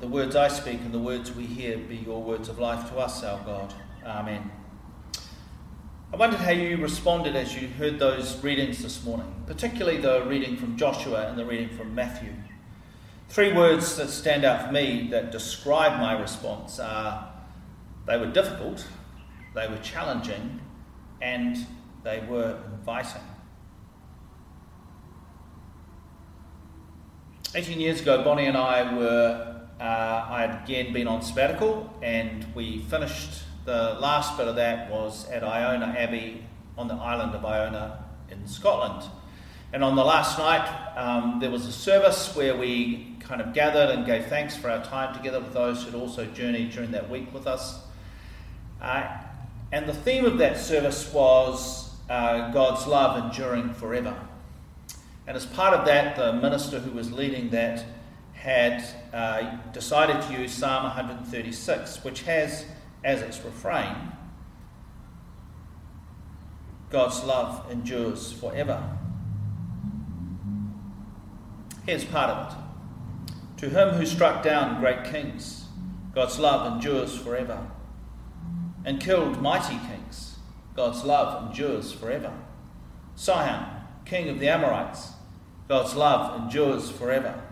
the words I speak and the words we hear be your words of life to us, our God. Amen. I wondered how you responded as you heard those readings this morning, particularly the reading from Joshua and the reading from Matthew. Three words that stand out for me that describe my response are they were difficult, they were challenging, and they were inviting. 18 years ago, Bonnie and I were, uh, I had again been on sabbatical, and we finished the last bit of that was at Iona Abbey on the island of Iona in Scotland. And on the last night, um, there was a service where we kind of gathered and gave thanks for our time together with those who'd also journeyed during that week with us. Uh, and the theme of that service was uh, God's love enduring forever. And as part of that, the minister who was leading that had uh, decided to use Psalm 136, which has as its refrain God's love endures forever. Here's part of it. To him who struck down great kings, God's love endures forever. And killed mighty kings, God's love endures forever. Sihon, king of the Amorites, God's love endures forever.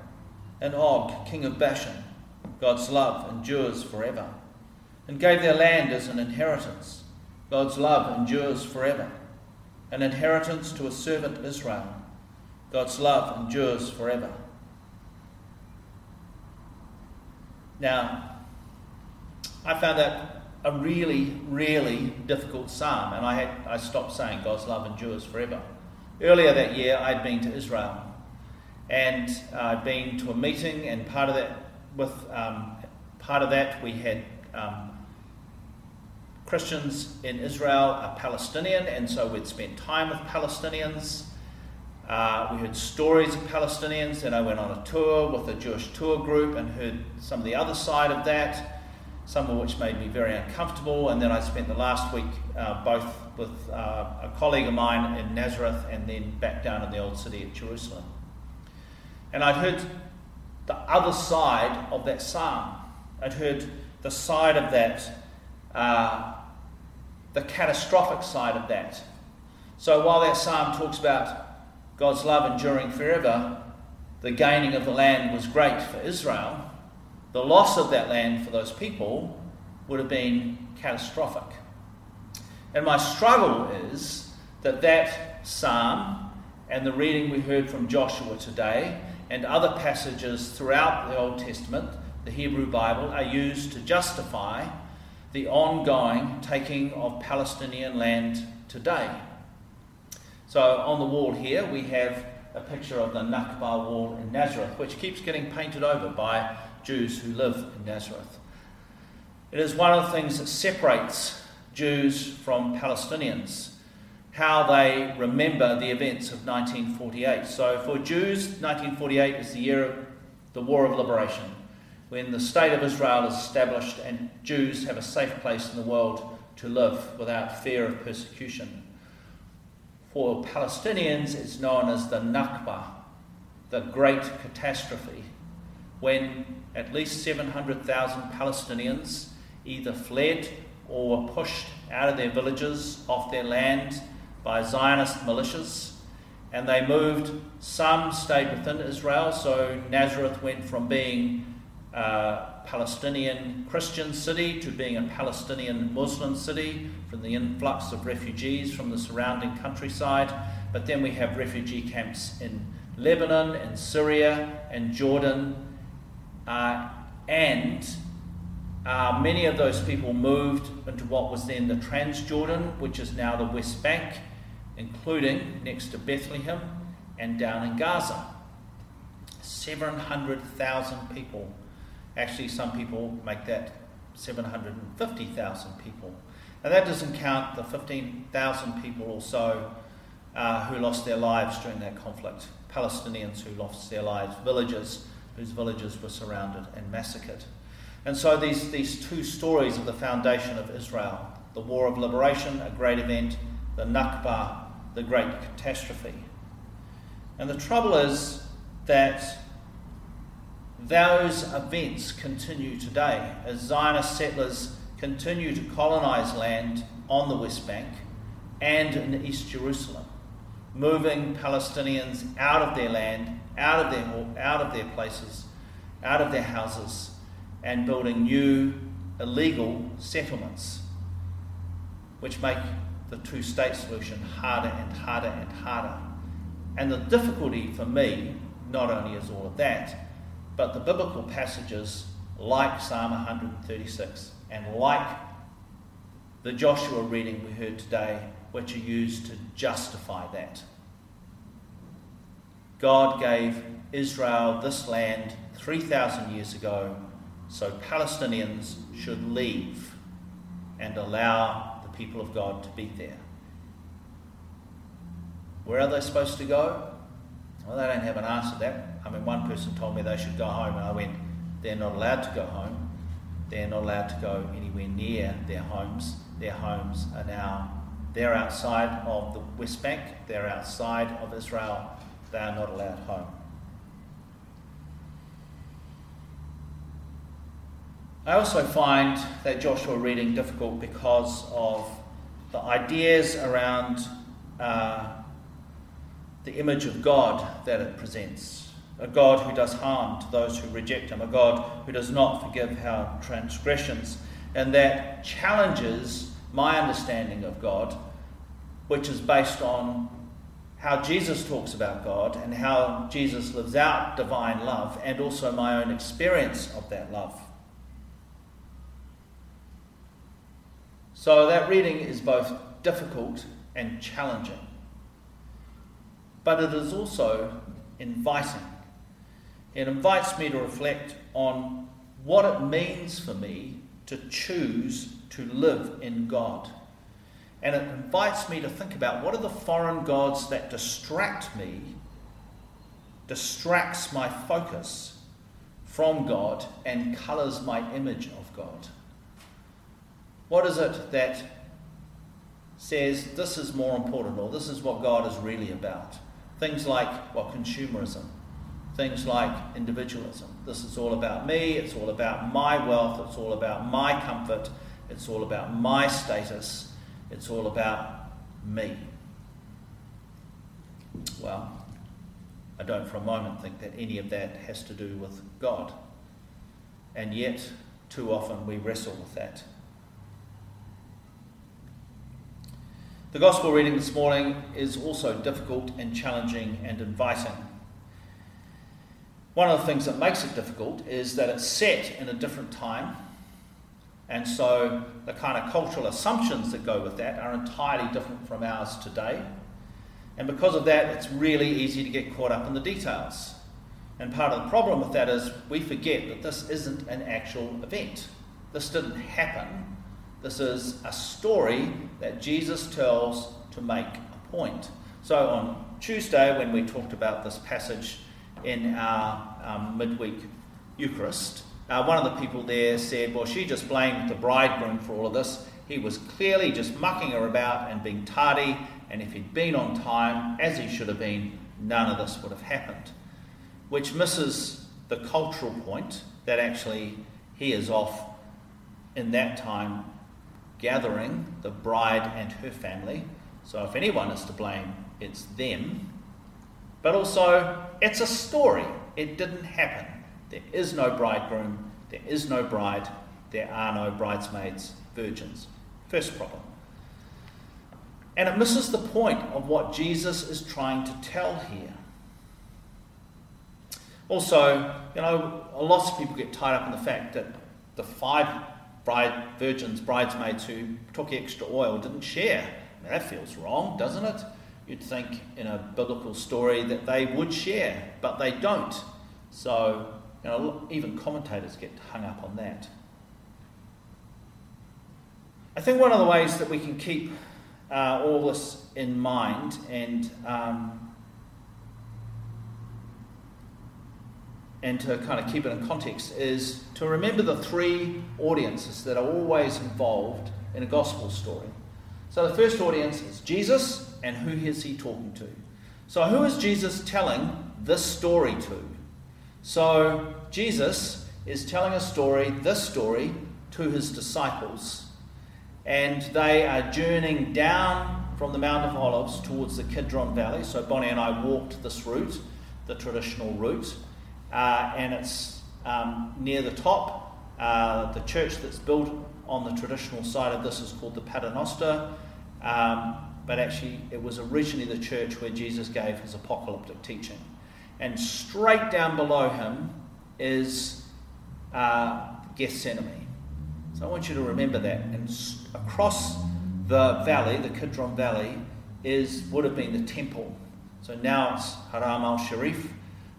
And Og, king of Bashan, God's love endures forever. And gave their land as an inheritance. God's love endures forever. An inheritance to a servant Israel. God's love endures forever. Now, I found that a really, really difficult psalm, and I, had, I stopped saying God's love endures forever. Earlier that year, I'd been to Israel and uh, I'd been to a meeting, and part of that, with um, part of that, we had um, Christians in Israel are Palestinian, and so we'd spent time with Palestinians. Uh, we heard stories of Palestinians, and I went on a tour with a Jewish tour group and heard some of the other side of that, some of which made me very uncomfortable. And then I spent the last week uh, both with uh, a colleague of mine in Nazareth and then back down in the old city of Jerusalem. And I'd heard the other side of that psalm. I'd heard the side of that, uh, the catastrophic side of that. So while that psalm talks about God's love enduring forever, the gaining of the land was great for Israel. The loss of that land for those people would have been catastrophic. And my struggle is that that psalm and the reading we heard from Joshua today and other passages throughout the Old Testament, the Hebrew Bible, are used to justify the ongoing taking of Palestinian land today. So on the wall here we have a picture of the Nakba wall in Nazareth, which keeps getting painted over by Jews who live in Nazareth. It is one of the things that separates Jews from Palestinians how they remember the events of 1948. So, for Jews, 1948 is the year of the War of Liberation, when the State of Israel is established and Jews have a safe place in the world to live without fear of persecution. For Palestinians, it's known as the Nakba, the great catastrophe, when at least 700,000 Palestinians either fled or were pushed out of their villages, off their land, by Zionist militias, and they moved. Some stayed within Israel, so Nazareth went from being a Palestinian Christian city to being a Palestinian Muslim city from the influx of refugees from the surrounding countryside. But then we have refugee camps in Lebanon, in Syria, and Jordan, uh, and uh, many of those people moved into what was then the Transjordan, which is now the West Bank, including next to Bethlehem and down in Gaza. 700,000 people. Actually, some people make that 750,000 people. And that doesn't count the 15,000 people or so uh, who lost their lives during that conflict. Palestinians who lost their lives, villagers whose villages were surrounded and massacred. And so these, these two stories of the foundation of Israel the War of Liberation, a great event, the Nakba, the great catastrophe. And the trouble is that those events continue today as Zionist settlers continue to colonize land on the West Bank and in East Jerusalem, moving Palestinians out of their land, out of their, out of their places, out of their houses, and building new illegal settlements, which make the two state solution harder and harder and harder. And the difficulty for me not only is all of that, but the biblical passages like Psalm 136 and like the Joshua reading we heard today, which are used to justify that. God gave Israel this land 3,000 years ago so Palestinians should leave and allow people of God to be there. Where are they supposed to go? Well, they don't have an answer to that. I mean, one person told me they should go home, and I went, they're not allowed to go home. They're not allowed to go anywhere near their homes. Their homes are now, they're outside of the West Bank, they're outside of Israel. They are not allowed home. I also find that Joshua reading difficult because of the ideas around uh, the image of God that it presents. A God who does harm to those who reject him, a God who does not forgive our transgressions, and that challenges my understanding of God, which is based on how Jesus talks about God and how Jesus lives out divine love, and also my own experience of that love. So that reading is both difficult and challenging. But it is also inviting. It invites me to reflect on what it means for me to choose to live in God. And it invites me to think about what are the foreign gods that distract me, distracts my focus from God, and colours my image of God. What is it that says this is more important or this is what God is really about? Things like, well, consumerism, things like individualism. This is all about me, it's all about my wealth, it's all about my comfort, it's all about my status, it's all about me. Well, I don't for a moment think that any of that has to do with God. And yet, too often we wrestle with that. The Gospel reading this morning is also difficult and challenging and inviting. One of the things that makes it difficult is that it's set in a different time, and so the kind of cultural assumptions that go with that are entirely different from ours today. And because of that, it's really easy to get caught up in the details. And part of the problem with that is we forget that this isn't an actual event. This didn't happen this is a story that Jesus tells to make a point. So on Tuesday, when we talked about this passage in our um, midweek Eucharist, uh, one of the people there said, Well, she just blamed the bridegroom for all of this. He was clearly just mucking her about and being tardy, and if he'd been on time, as he should have been, none of this would have happened. Which misses the cultural point that actually he is off in that time gathering the bride and her family. So if anyone is to blame, it's them. But also, it's a story. It didn't happen. There is no bridegroom, there is no bride, there are no bridesmaids, virgins. First problem. And it misses the point of what Jesus is trying to tell here. Also, you know, lots of people get tied up in the fact that the five bride, virgins, bridesmaids who took extra oil didn't share. I mean, that feels wrong, doesn't it? You'd think in a biblical story that they would share, but they don't. So, you know, even commentators get hung up on that. I think one of the ways that we can keep uh, all this in mind and um, and to kind of keep it in context is to remember the three audiences that are always involved in a gospel story. So the first audience is Jesus, and who is he talking to? So who is Jesus telling this story to? So Jesus is telling a story, this story, to his disciples. And they are journeying down from the Mount of Olives towards the Kidron Valley. So Bonnie and I walked this route, the traditional route. Uh, and it's um, near the top. Uh, the church that's built on the traditional side of this is called the Paternoster. Um, but actually, it was originally the church where Jesus gave his apocalyptic teaching. And straight down below him is uh, Gethsemane. So I want you to remember that. And across the valley, the Kidron Valley, is would have been the temple. So now it's Haram al Sharif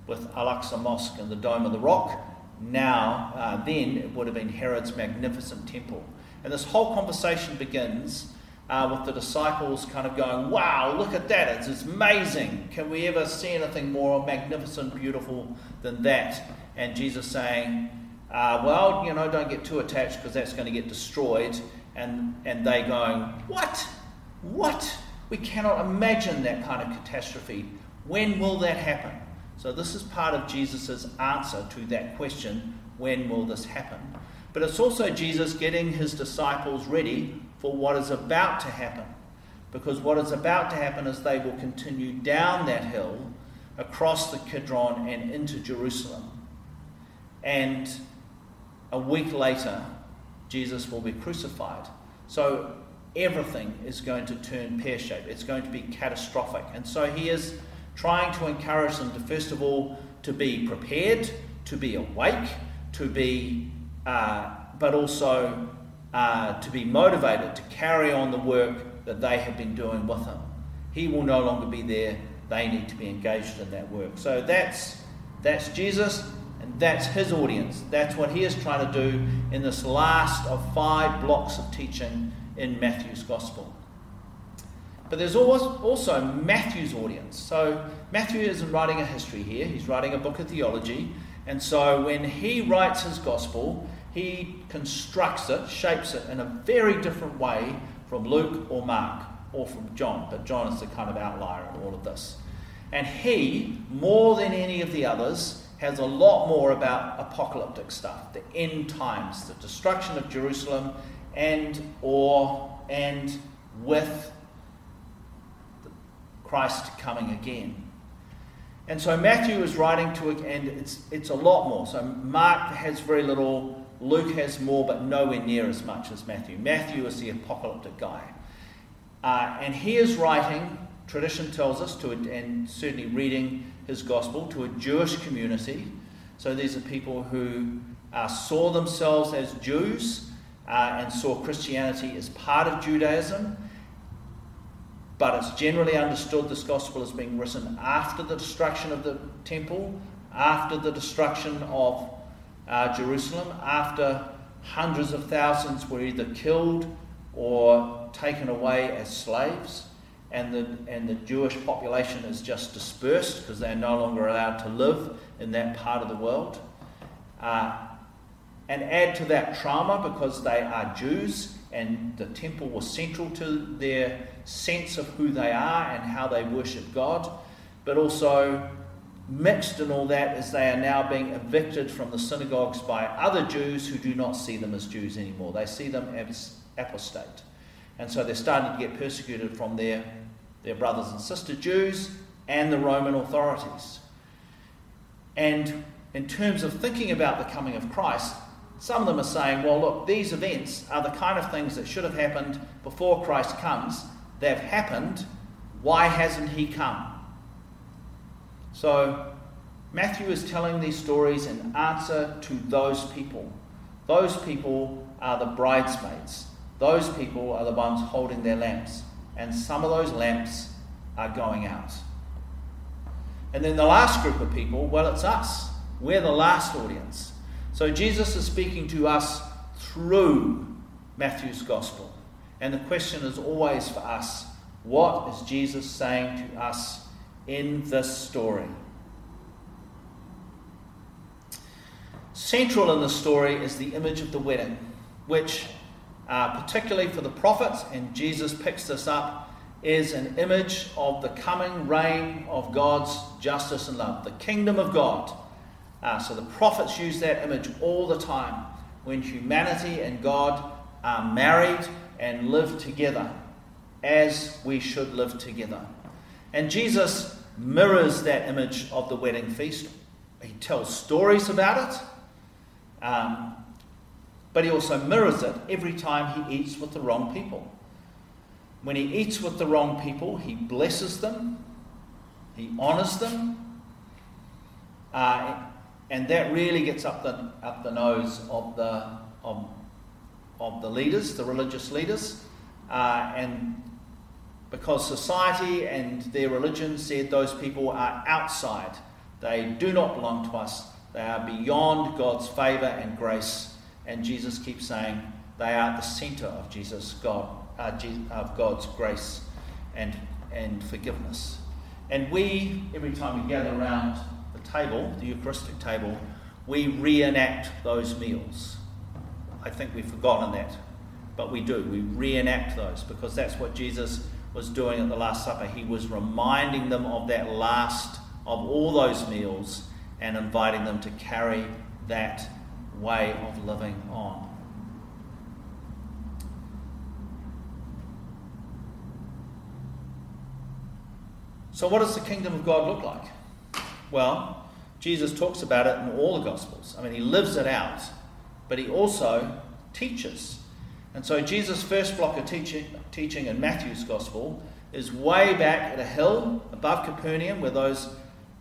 with Al Aqsa Mosque and the Dome of the Rock. Now, uh, then, it would have been Herod's magnificent temple. And this whole conversation begins uh, with the disciples kind of going, Wow, look at that, it's, it's amazing. Can we ever see anything more magnificent, beautiful than that? And Jesus saying, uh, Well, you know, don't get too attached because that's going to get destroyed. And, and they going, What? What? We cannot imagine that kind of catastrophe. When will that happen? So, this is part of Jesus' answer to that question when will this happen? But it's also Jesus getting his disciples ready for what is about to happen. Because what is about to happen is they will continue down that hill, across the Kidron, and into Jerusalem. And a week later, Jesus will be crucified. So everything is going to turn pear shaped, it's going to be catastrophic. And so he is trying to encourage them to, first of all, to be prepared, to be awake, to be, uh, but also uh, to be motivated to carry on the work that they have been doing with him. He will no longer be there. They need to be engaged in that work. So that's that's Jesus, and that's his audience. That's what he is trying to do in this last of five blocks of teaching in Matthew's Gospel. But there's also Matthew's audience. So Matthew isn't writing a history here, he's writing a book of theology. And so when he writes his gospel, he constructs it, shapes it in a very different way from Luke or Mark or from John. But John is the kind of outlier in all of this. And he, more than any of the others, has a lot more about apocalyptic stuff, the end times, the destruction of Jerusalem, and or and with Christ coming again. And so Matthew is writing to, it, and it's, it's a lot more. So Mark has very little, Luke has more, but nowhere near as much as Matthew. Matthew is the apocalyptic guy. Uh, and he is writing, tradition tells us, to, and certainly reading his gospel, to a Jewish community. So these are people who uh, saw themselves as Jews uh, and saw Christianity as part of Judaism but it's generally understood this gospel is being written after the destruction of the temple, after the destruction of uh, Jerusalem, after hundreds of thousands were either killed or taken away as slaves, and the, and the Jewish population is just dispersed because they're no longer allowed to live in that part of the world. Uh, and add to that trauma because they are Jews and the temple was central to their sense of who they are and how they worship God, but also mixed in all that is they are now being evicted from the synagogues by other Jews who do not see them as Jews anymore. They see them as apostate. And so they're starting to get persecuted from their, their brothers and sister Jews and the Roman authorities. And in terms of thinking about the coming of Christ, some of them are saying, well, look, these events are the kind of things that should have happened before Christ comes. They've happened. Why hasn't he come? So, Matthew is telling these stories in answer to those people. Those people are the bridesmaids. Those people are the ones holding their lamps. And some of those lamps are going out. And then the last group of people, well, it's us. We're the last audience. So Jesus is speaking to us through Matthew's gospel. And the question is always for us what is Jesus saying to us in this story? Central in the story is the image of the wedding, which, uh, particularly for the prophets, and Jesus picks this up, is an image of the coming reign of God's justice and love, the kingdom of God Uh, so the prophets use that image all the time when humanity and God are married and live together as we should live together. And Jesus mirrors that image of the wedding feast. He tells stories about it, um, but he also mirrors it every time he eats with the wrong people. When he eats with the wrong people, he blesses them, he honours them, uh, and that really gets up the, up the nose of the, of, of the leaders, the religious leaders, uh, and because society and their religion said those people are outside. They do not belong to us. They are beyond God's favour and grace. And Jesus keeps saying they are the centre of Jesus, God, uh, of God's grace and, and forgiveness. And we, every time we gather around the table, the Eucharistic table, we reenact those meals. I think we've forgotten that, but we do. We reenact those because that's what Jesus was doing at the Last Supper. He was reminding them of that last of all those meals and inviting them to carry that way of living on. So, what does the kingdom of God look like? Well, Jesus talks about it in all the Gospels. I mean, he lives it out, but he also teaches. And so Jesus' first block of teaching, teaching in Matthew's Gospel is way back at a hill above Capernaum where those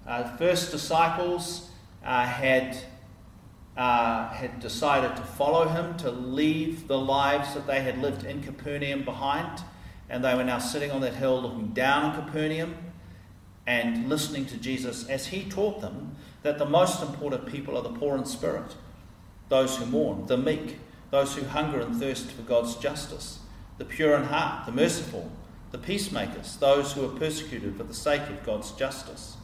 uh, first disciples uh, had, uh, had decided to follow him, to leave the lives that they had lived in Capernaum behind. And they were now sitting on that hill looking down on Capernaum and listening to Jesus as he taught them that the most important people are the poor in spirit, those who mourn, the meek, those who hunger and thirst for God's justice, the pure in heart, the merciful, the peacemakers, those who are persecuted for the sake of God's justice.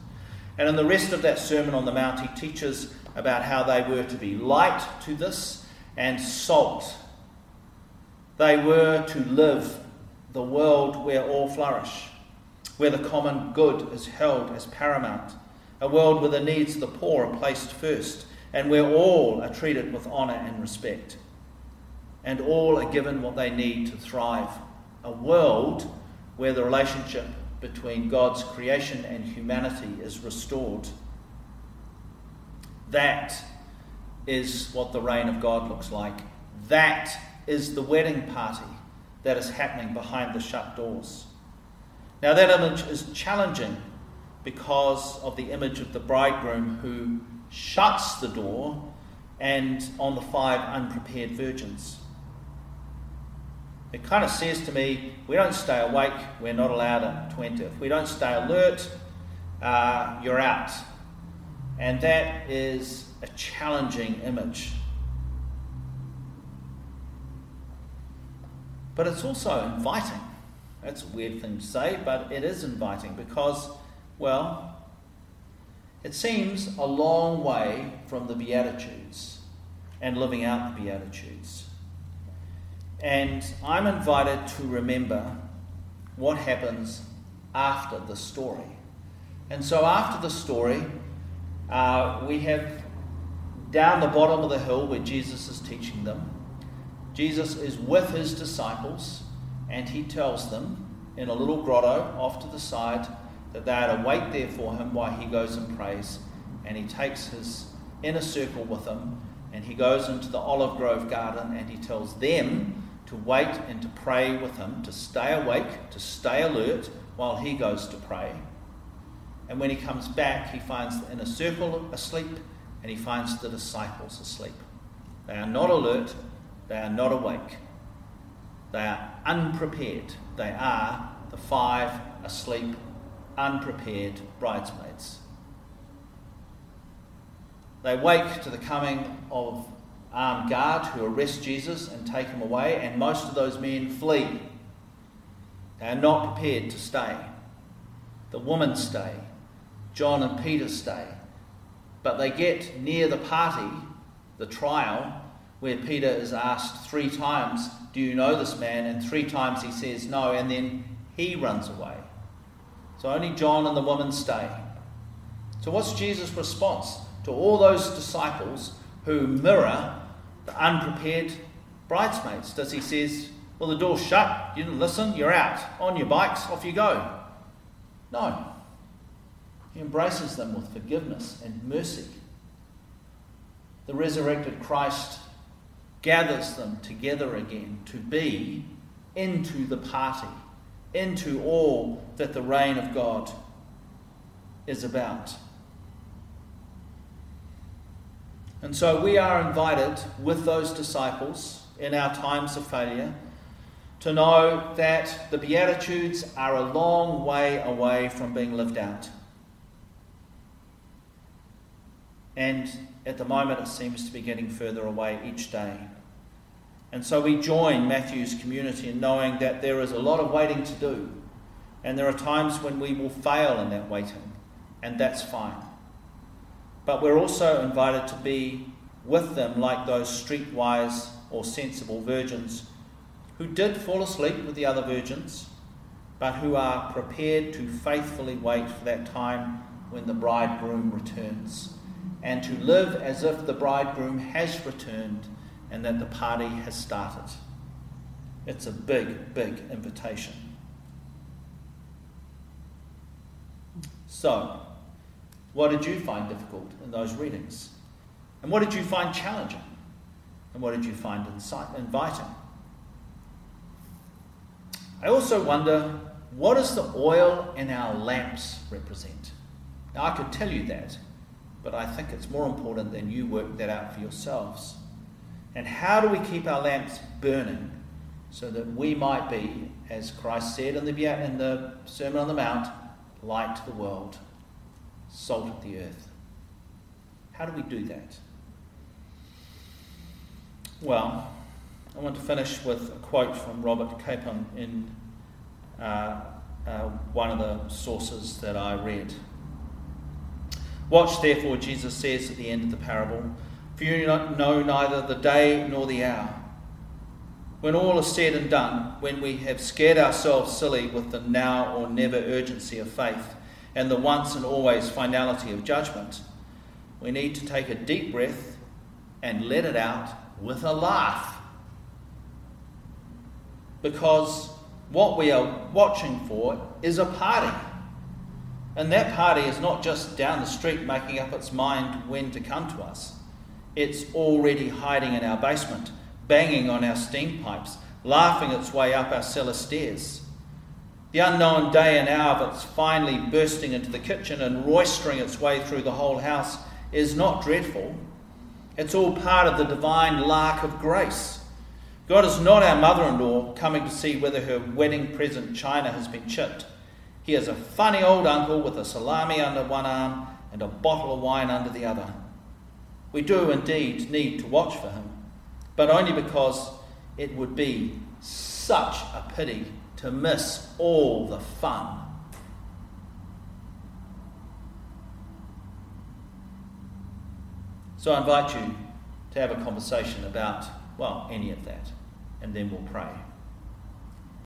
And in the rest of that Sermon on the Mount, he teaches about how they were to be light to this and salt. They were to live the world where all flourish, where the common good is held as paramount, a world where the needs of the poor are placed first, and where all are treated with honour and respect and all are given what they need to thrive. A world where the relationship between God's creation and humanity is restored. That is what the reign of God looks like. That is the wedding party that is happening behind the shut doors. Now, that image is challenging because of the image of the bridegroom who shuts the door and on the five unprepared virgins it kind of says to me, we don't stay awake, we're not allowed to enter. If we don't stay alert, uh, you're out. And that is a challenging image. But it's also inviting. That's a weird thing to say, but it is inviting because, well, it seems a long way from the Beatitudes and living out the Beatitudes. And I'm invited to remember what happens after the story. And so, after the story, uh, we have down the bottom of the hill where Jesus is teaching them. Jesus is with his disciples, and he tells them in a little grotto off to the side that they are to wait there for him while he goes and prays. And he takes his inner circle with him, and he goes into the olive grove garden, and he tells them to wait and to pray with him, to stay awake, to stay alert while he goes to pray. And when he comes back, he finds the inner circle asleep and he finds the disciples asleep. They are not alert, they are not awake, they are unprepared. They are the five asleep, unprepared bridesmaids. They wake to the coming of armed guard who arrest Jesus and take him away, and most of those men flee. They are not prepared to stay. The women stay. John and Peter stay. But they get near the party, the trial, where Peter is asked three times, Do you know this man? And three times he says no, and then he runs away. So only John and the woman stay. So, what's Jesus' response? to all those disciples who mirror the unprepared bridesmaids? Does he says, well, the door's shut, you didn't listen, you're out. On your bikes, off you go. No. He embraces them with forgiveness and mercy. The resurrected Christ gathers them together again to be into the party, into all that the reign of God is about. And so we are invited with those disciples in our times of failure to know that the Beatitudes are a long way away from being lived out. And at the moment, it seems to be getting further away each day. And so we join Matthew's community in knowing that there is a lot of waiting to do. And there are times when we will fail in that waiting, and that's fine. But we're also invited to be with them like those streetwise or sensible virgins who did fall asleep with the other virgins, but who are prepared to faithfully wait for that time when the bridegroom returns and to live as if the bridegroom has returned and that the party has started. It's a big, big invitation. So, what did you find difficult in those readings? And what did you find challenging? And what did you find inviting? I also wonder what does the oil in our lamps represent? Now, I could tell you that, but I think it's more important than you work that out for yourselves. And how do we keep our lamps burning so that we might be, as Christ said in the, in the Sermon on the Mount, light to the world, salt of the earth? How do we do that? Well, I want to finish with a quote from Robert Capon in uh, uh, one of the sources that I read. Watch, therefore, Jesus says at the end of the parable, for you know neither the day nor the hour. When all is said and done, when we have scared ourselves silly with the now or never urgency of faith and the once and always finality of judgment, we need to take a deep breath and let it out with a laugh. Because what we are watching for is a party. And that party is not just down the street making up its mind when to come to us. It's already hiding in our basement, banging on our steam pipes, laughing its way up our cellar stairs. The unknown day and hour of its finally bursting into the kitchen and roistering its way through the whole house is not dreadful. It's all part of the divine lark of grace. God is not our mother in law coming to see whether her wedding present china has been chipped. He is a funny old uncle with a salami under one arm and a bottle of wine under the other. We do indeed need to watch for him, but only because it would be such a pity to miss all the fun. So I invite you to have a conversation about, well, any of that, and then we'll pray.